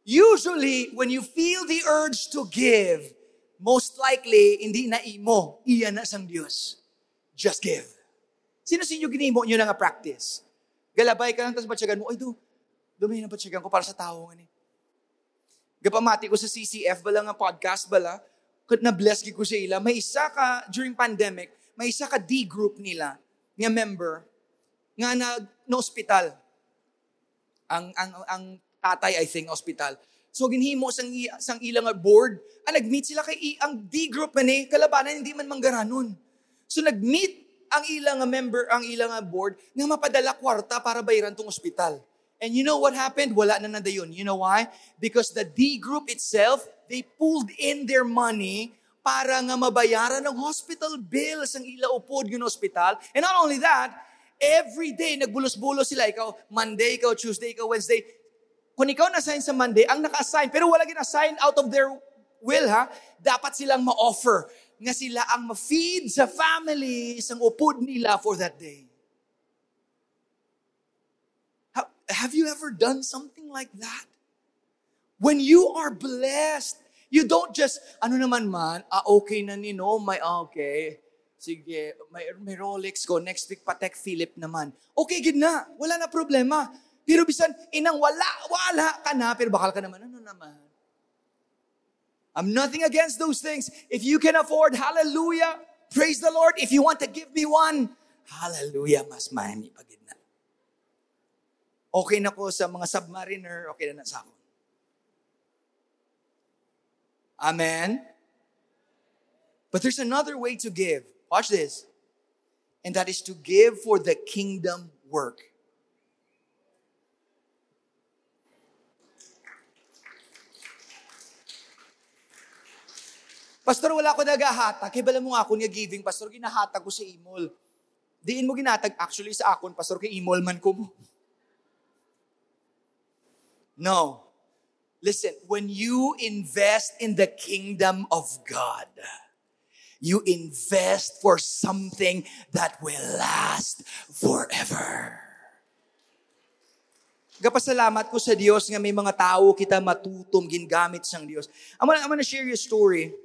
Usually, when you feel the urge to give, most likely, hindi na imo, iyan na sang Diyos. Just give. Sino sa inyo ginimo nyo na nga practice? Galabay ka lang, tapos batsyagan mo, ay do, Dumay na batsyagan ko para sa tao nga ni. Gapamati ko sa CCF, bala nga podcast, bala, kat na-bless ko sa ila. May isa ka, during pandemic, may isa ka D-group nila, nga member, nga nag, no hospital. Ang, ang, ang tatay, I think, hospital. So, ginhimo sang, sang ilang board, ah, nag-meet sila kay ang D-group man eh, kalabanan, hindi man manggaranon. So, nag-meet ang ilang member, ang ilang board, nga mapadala kwarta para bayaran tong ospital. And you know what happened? Wala na na yun. You know why? Because the D group itself, they pulled in their money para nga mabayaran ng hospital bills ang ila upod yung hospital. And not only that, every day nagbulos-bulos sila. Ikaw, Monday, ikaw, Tuesday, ikaw, Wednesday. Kung ikaw na-assign sa Monday, ang naka-assign, pero wala gina-assign out of their will, ha? Dapat silang ma-offer nga sila ang ma-feed sa family isang upod nila for that day. Have you ever done something like that? When you are blessed, you don't just, ano naman man, ah, okay na ni no, may, ah, okay, sige, may, may Rolex ko, next week Patek Philip naman. Okay, gid na, wala na problema. Pero bisan, inang wala, wala ka na, pero bakal ka naman, ano naman? I'm nothing against those things. If you can afford, hallelujah, praise the Lord. If you want to give me one, hallelujah, mas mahami pag Okay na ko sa mga submariner, okay na na sa ako. Amen? But there's another way to give. Watch this. And that is to give for the kingdom work. Pastor, wala ko nagahatag. Kaya bala mo nga ako niya giving, Pastor, ginahatag ko sa imol. Diin mo ginatag, actually sa akon, Pastor, kay imol man ko mo. No. Listen, when you invest in the kingdom of God, you invest for something that will last forever. Gapasalamat ko sa Diyos nga may mga tao kita matutom gingamit sang Diyos. I'm gonna, I'm gonna share you a story.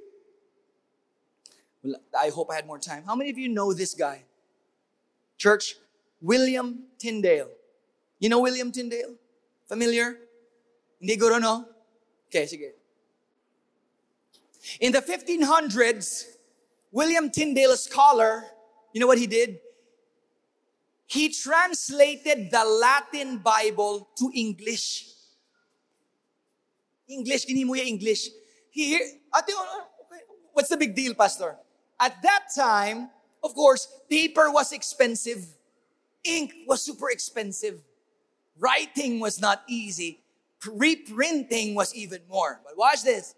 I hope I had more time. How many of you know this guy? Church, William Tyndale. You know William Tyndale? Familiar? Hindi guro, no? Okay, sige. In the 1500s, William Tyndale, a scholar, you know what he did? He translated the Latin Bible to English. English, kini mo English. He, ate, oh, oh, okay, what's the big deal, Pastor? At that time, of course, paper was expensive. Ink was super expensive. Writing was not easy reprinting was even more. But watch this.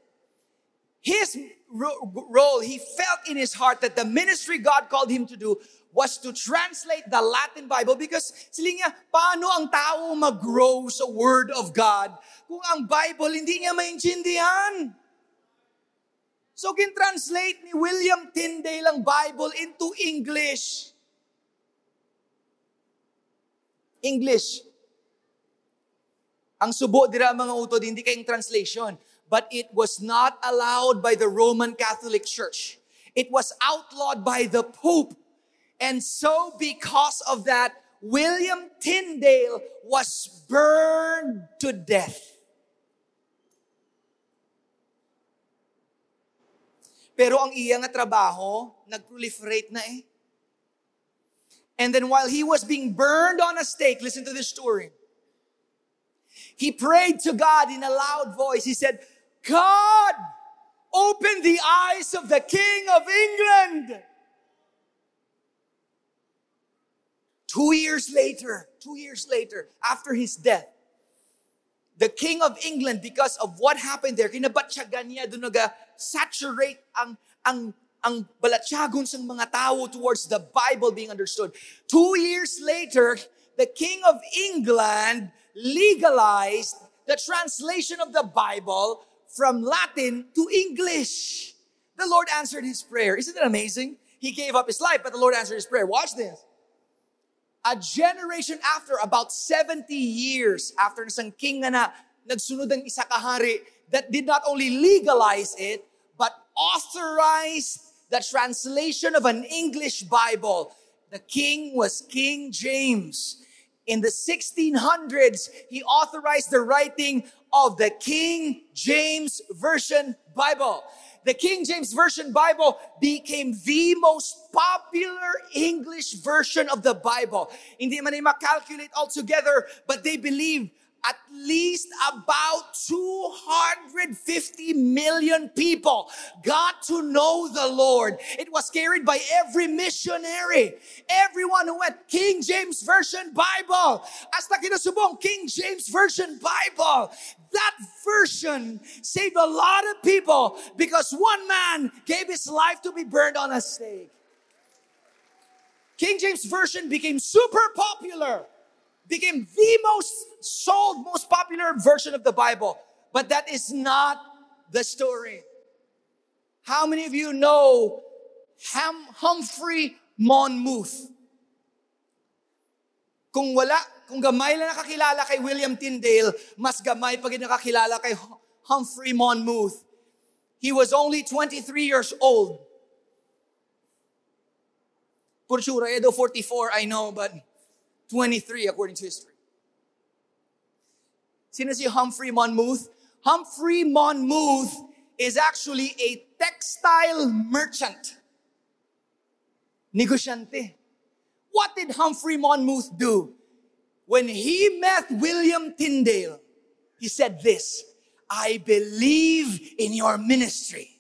his ro- role, he felt in his heart that the ministry God called him to do was to translate the Latin Bible because sila niya, paano ang tao mag-grow sa Word of God kung ang Bible hindi niya maintindihan? So, kin-translate ni William Tyndale ang Bible into English. English. Ang subo dira mga utod, hindi kayong translation. But it was not allowed by the Roman Catholic Church. It was outlawed by the Pope. And so because of that, William Tyndale was burned to death. Pero ang iya nga trabaho, nag-proliferate na eh. And then while he was being burned on a stake, listen to this story. He prayed to God in a loud voice. He said, God, open the eyes of the King of England. Two years later, two years later, after his death, the King of England, because of what happened there, kinabatsyagan niya, doon saturate ang, ang ang balatyagon ng mga tao towards the Bible being understood. Two years later, the King of England legalized the translation of the Bible from Latin to English. The Lord answered his prayer. Isn't it amazing? He gave up his life, but the Lord answered his prayer. Watch this. A generation after, about 70 years after isang king na nagsunod ng isa kahari that did not only legalize it, but authorized the translation of an English Bible. The king was King James. In the 1600s, he authorized the writing of the King James Version Bible. The King James Version Bible became the most popular English version of the Bible. Hindi man calculate altogether, but they believe at least about 250 million people got to know the Lord. It was carried by every missionary, everyone who had King James Version Bible. Hasta kinasubong King James Version Bible. That version saved a lot of people because one man gave his life to be burned on a stake. King James Version became super popular became the most sold, most popular version of the Bible. But that is not the story. How many of you know Ham- Humphrey Monmouth? Kung wala, kung gamay lang nakakilala kay William Tyndale, mas gamay pag nakakilala kay Humphrey Monmouth. He was only 23 years old. Por sure, eh, 44, I know, but 23 according to history. Sino si Humphrey Monmouth? Humphrey Monmouth is actually a textile merchant. Negosyante. What did Humphrey Monmouth do? When he met William Tyndale, he said this, I believe in your ministry.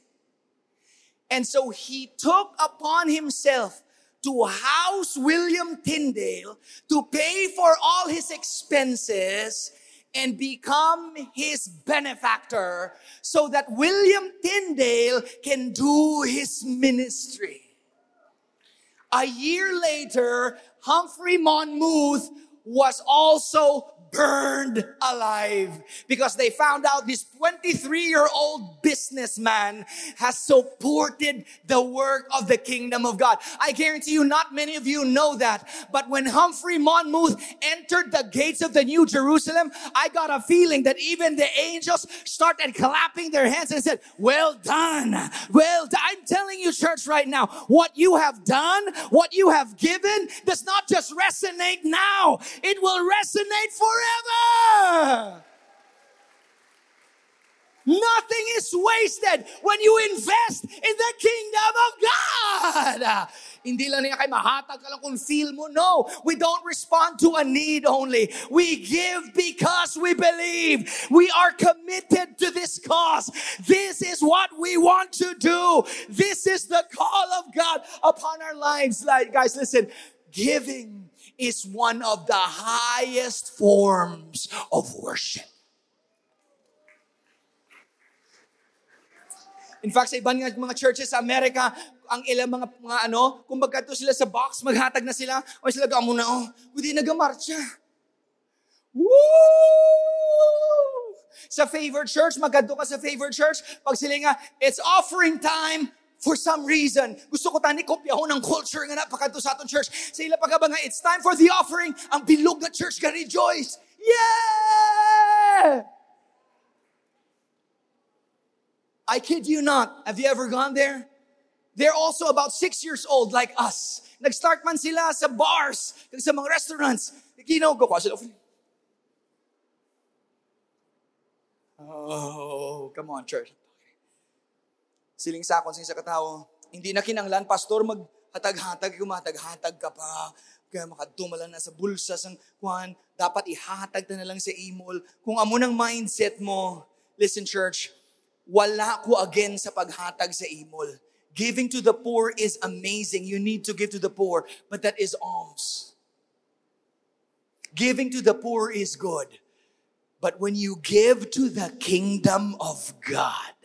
And so he took upon himself to house William Tyndale, to pay for all his expenses, and become his benefactor so that William Tyndale can do his ministry. A year later, Humphrey Monmouth was also burned alive because they found out this 23 year old businessman has supported the work of the kingdom of God. I guarantee you, not many of you know that, but when Humphrey Monmouth entered the gates of the New Jerusalem, I got a feeling that even the angels started clapping their hands and said, Well done. Well done. I'm telling you, church, right now, what you have done, what you have given, does not just resonate now, it will resonate forever. Nothing is wasted when you invest in the kingdom of God. Hindi lang niya kay mahatag ka lang kung feel mo. No, we don't respond to a need only. We give because we believe. We are committed to this cause. This is what we want to do. This is the call of God upon our lives. Like, guys, listen, giving is one of the highest forms of worship. In fact, sa ibang mga churches sa Amerika, ang ilang mga, mga ano, kung magkato sila sa box, maghatag na sila, o sila gamo na, oh, hindi nagamarcha. Woo! Sa favorite church, magkadto ka sa favorite church, pag sila nga, it's offering time, for some reason, gusto ko tani kopya ho ng culture nga napakadto sa atong church. Sa ila pagkaba nga, it's time for the offering, ang bilog na church ga rejoice. Yeah! I kid you not. Have you ever gone there? They're also about six years old like us. Nag-start man sila sa bars, sa mga restaurants. Ginaw ko, sila, Oh, come on, church. Siling sakon sa katao, hindi na kinanglan, pastor, maghatag-hatag, kumatag-hatag ka pa. Kaya makadumala na sa bulsa sang kwan, dapat ihatag na lang sa imol. Kung amo ng mindset mo, listen church, wala ko again sa paghatag sa imol. Giving to the poor is amazing. You need to give to the poor, but that is alms. Giving to the poor is good. But when you give to the kingdom of God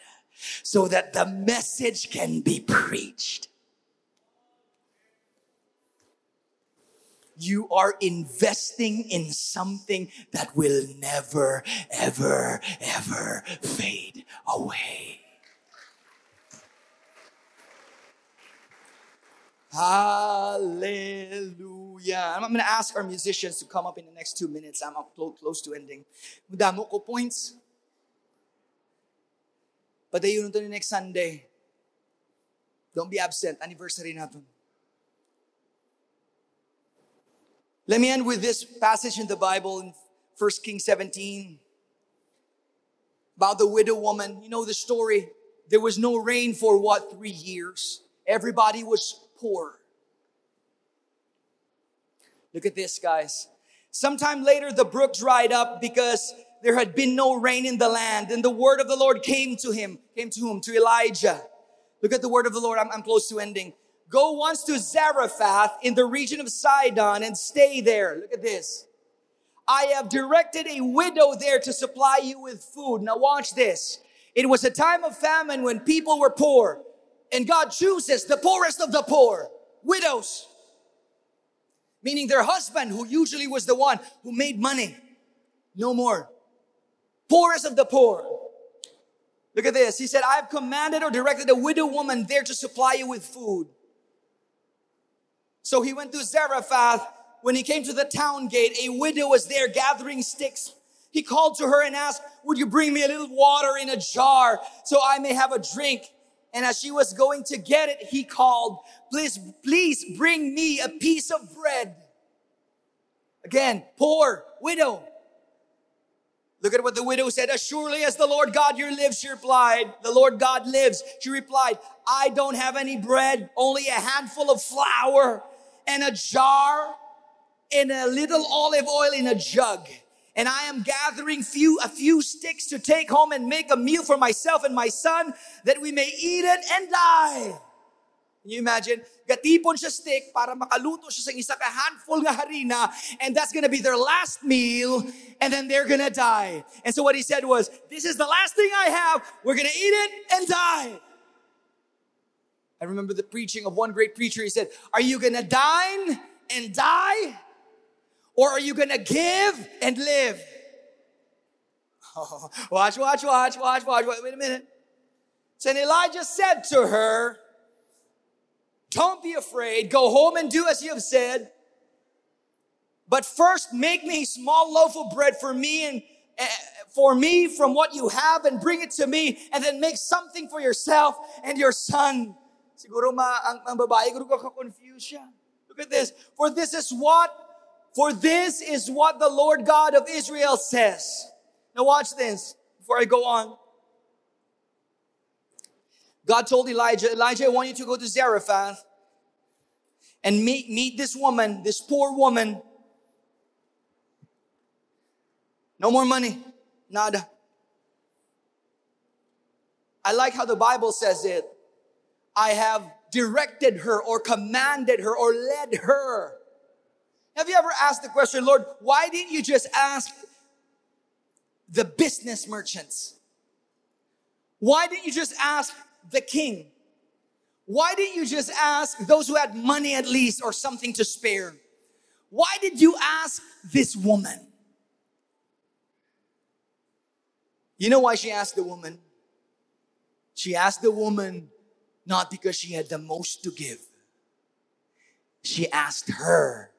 so that the message can be preached, you are investing in something that will never, ever, ever fade away. Hallelujah. I'm going to ask our musicians to come up in the next two minutes. I'm up close to ending. Mudamo ko points. Padayon ito next Sunday. Don't be absent. Anniversary natin. Let me end with this passage in the Bible in 1 Kings 17 about the widow woman. You know the story. There was no rain for what, three years? Everybody was poor. Look at this, guys. Sometime later, the brook dried up because there had been no rain in the land. And the word of the Lord came to him, came to whom? To Elijah. Look at the word of the Lord. I'm, I'm close to ending. Go once to Zarephath in the region of Sidon and stay there. Look at this. I have directed a widow there to supply you with food. Now watch this. It was a time of famine when people were poor. And God chooses the poorest of the poor, widows. Meaning their husband, who usually was the one who made money, no more. Poorest of the poor. Look at this. He said, I have commanded or directed a widow woman there to supply you with food. So he went to Zarephath. When he came to the town gate, a widow was there gathering sticks. He called to her and asked, Would you bring me a little water in a jar so I may have a drink? And as she was going to get it, he called, please, please bring me a piece of bread. Again, poor widow. Look at what the widow said. As surely as the Lord God your lives, she replied. The Lord God lives. She replied, I don't have any bread, only a handful of flour and a jar and a little olive oil in a jug and I am gathering few, a few sticks to take home and make a meal for myself and my son that we may eat it and die. Can you imagine? Gatipon siya stick para makaluto siya sa isa ka handful nga harina and that's gonna be their last meal and then they're gonna die. And so what he said was, this is the last thing I have. We're gonna eat it and die. I remember the preaching of one great preacher. He said, are you gonna dine and die? Or are you gonna give and live? Oh, watch, watch, watch, watch, watch. Wait a minute. So Elijah said to her, Don't be afraid. Go home and do as you have said. But first, make me a small loaf of bread for me and uh, for me from what you have and bring it to me and then make something for yourself and your son. Siguro ma ang, ang babae, siguro ka. Look at this. For this is what for this is what the Lord God of Israel says. Now watch this before I go on. God told Elijah, Elijah, I want you to go to Zarephath and meet, meet this woman, this poor woman. No more money. Nada. I like how the Bible says it. I have directed her or commanded her or led her have you ever asked the question, Lord, why didn't you just ask the business merchants? Why didn't you just ask the king? Why didn't you just ask those who had money at least or something to spare? Why did you ask this woman? You know why she asked the woman? She asked the woman not because she had the most to give. She asked her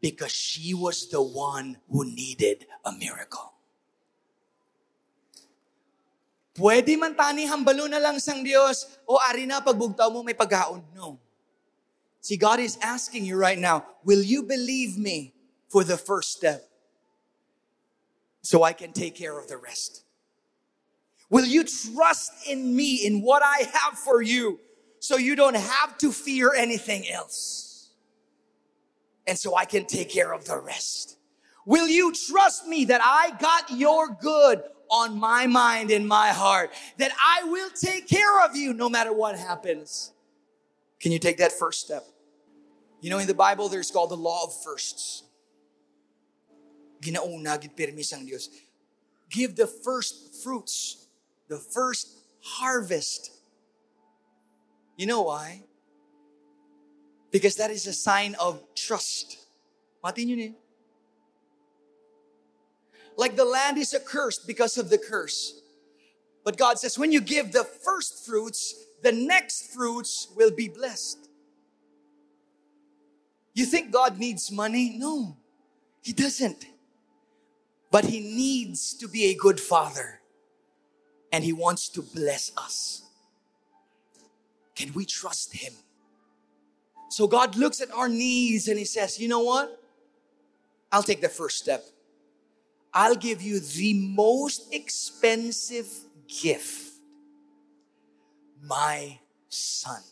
because she was the one who needed a miracle. Pwede man tani hambalo na lang sang Diyos o ari na pagbugtaw mo may pagkaon. No. See, God is asking you right now, will you believe me for the first step so I can take care of the rest? Will you trust in me, in what I have for you, so you don't have to fear anything else? And so I can take care of the rest. Will you trust me that I got your good on my mind and my heart, that I will take care of you no matter what happens. Can you take that first step? You know, in the Bible, there's called the law of firsts. Give the first fruits, the first harvest. You know why? Because that is a sign of trust. Mati nyo like the land is accursed because of the curse. But God says, when you give the first fruits, the next fruits will be blessed. You think God needs money? No, He doesn't. But He needs to be a good Father and He wants to bless us. Can we trust Him? So God looks at our needs and He says, You know what? I'll take the first step. I'll give you the most expensive gift my son.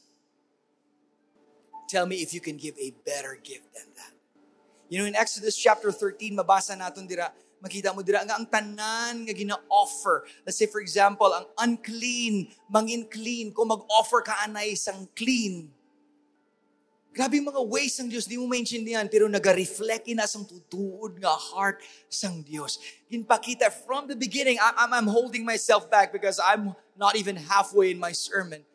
Tell me if you can give a better gift than that. You know, in Exodus chapter 13, mabasa natin dira, makita mo dira nga ang tanan nga gina-offer. Let's say for example, ang unclean, mangin clean, kung mag-offer ka anay isang clean, Grabe mga ways ng Diyos, di mo maintindihan, pero nag-reflect na sang tutuod nga heart sang Diyos. Ginpakita from the beginning, I'm, I'm holding myself back because I'm not even halfway in my sermon.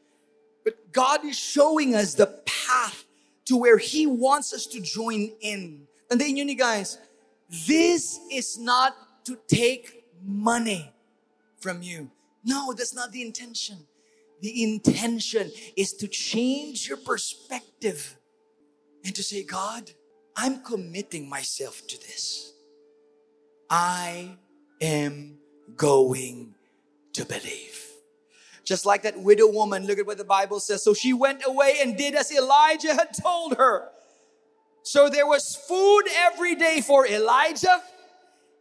But God is showing us the path to where He wants us to join in. Tandaan nyo ni guys, this is not to take money from you. No, that's not the intention. The intention is to change your perspective and to say, God, I'm committing myself to this. I am going to believe. Just like that widow woman, look at what the Bible says. So she went away and did as Elijah had told her. So there was food every day for Elijah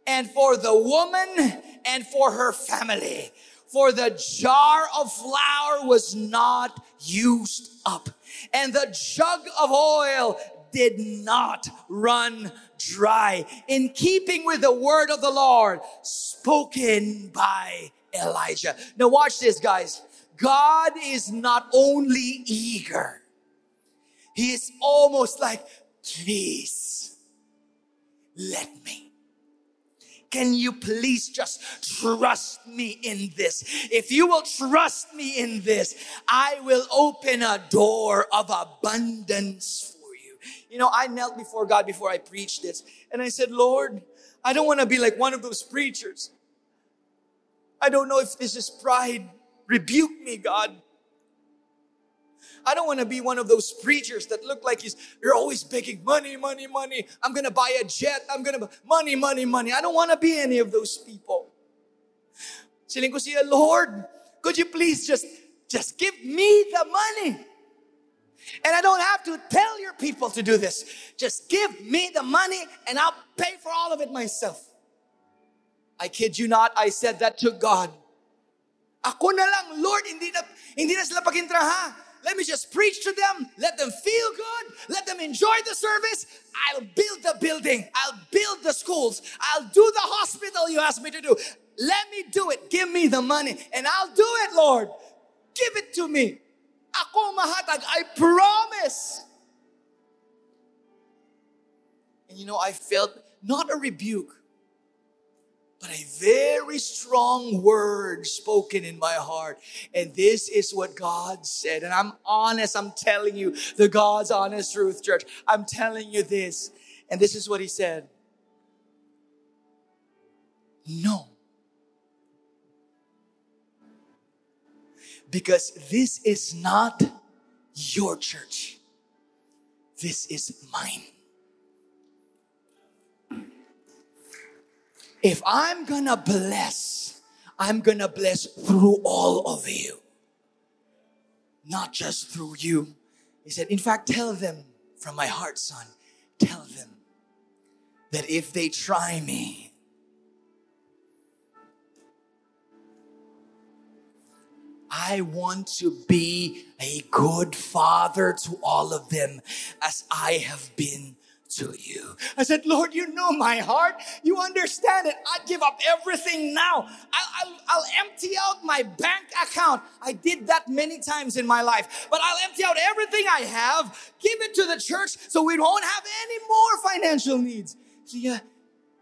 and for the woman and for her family. For the jar of flour was not used up and the jug of oil did not run dry in keeping with the word of the Lord spoken by Elijah. Now watch this guys. God is not only eager, He is almost like, please let me. Can you please just trust me in this? If you will trust me in this, I will open a door of abundance for you. You know, I knelt before God before I preached this and I said, Lord, I don't want to be like one of those preachers. I don't know if this is pride. Rebuke me, God. I don't want to be one of those preachers that look like he's, you're always begging money, money, money. I'm going to buy a jet. I'm going to, money, money, money. I don't want to be any of those people. Siling ko siya, Lord, could you please just, just give me the money? And I don't have to tell your people to do this. Just give me the money and I'll pay for all of it myself. I kid you not, I said that to God. Ako na lang, Lord, hindi na, hindi na sila pagintraha. Let me just preach to them. Let them feel good. Let them enjoy the service. I'll build the building. I'll build the schools. I'll do the hospital you asked me to do. Let me do it. Give me the money and I'll do it, Lord. Give it to me. Ako mahatag. I promise. And you know, I felt not a rebuke, but a very strong word spoken in my heart. And this is what God said. And I'm honest, I'm telling you the God's honest truth, church. I'm telling you this. And this is what He said No. Because this is not your church, this is mine. If I'm gonna bless, I'm gonna bless through all of you, not just through you. He said, In fact, tell them from my heart, son, tell them that if they try me, I want to be a good father to all of them as I have been to you. I said, Lord, you know my heart. You understand it. I'd give up everything now. I'll, I'll, I'll, empty out my bank account. I did that many times in my life, but I'll empty out everything I have, give it to the church so we won't have any more financial needs. Yeah,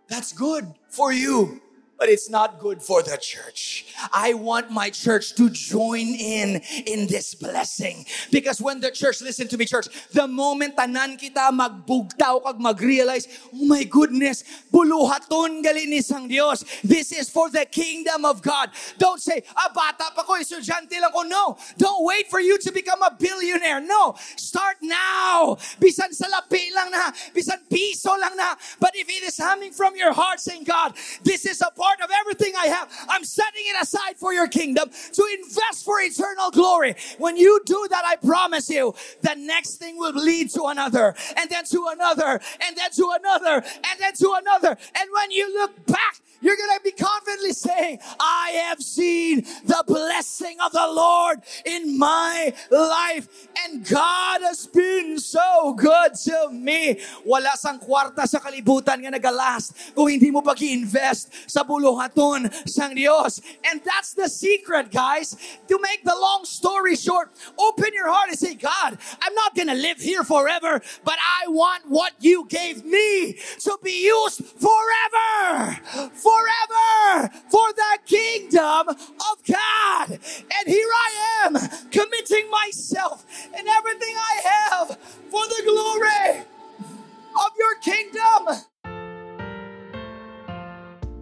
that's good for you but it's not good for the church. I want my church to join in in this blessing. Because when the church, listen to me church, the moment tanan kita magbugtaw kag mag-realize, oh my goodness, buluhaton gali ni sang Dios. This is for the kingdom of God. Don't say, ah, bata pa ko, estudyante lang ko. No. Don't wait for you to become a billionaire. No. Start now. Bisan salapi lang na, bisan piso lang na. But if it is coming from your heart saying, God, this is a part of everything I have. I'm setting it aside for your kingdom to invest for eternal glory. When you do that, I promise you, the next thing will lead to another, and then to another, and then to another, and then to another. And when you look back, you're going to be confidently saying, I have seen the blessing of the Lord in my life. And God has been so good to me. Wala sang kwarta sa kalibutan nga nagalast kung hindi mo pag-invest sa buluhaton sang Dios. And that's the secret, guys. To make the long story short, open your heart and say, God, I'm not going to live here forever, but I want what you gave me to be used forever forever for the kingdom of God. And here I am committing myself and everything I have for the glory of your kingdom.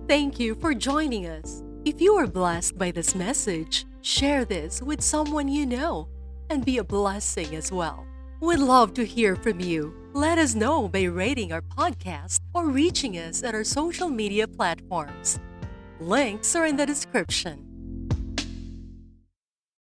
Thank you for joining us. If you are blessed by this message, share this with someone you know and be a blessing as well. We'd love to hear from you. Let us know by rating our podcast or reaching us at our social media platforms. Links are in the description.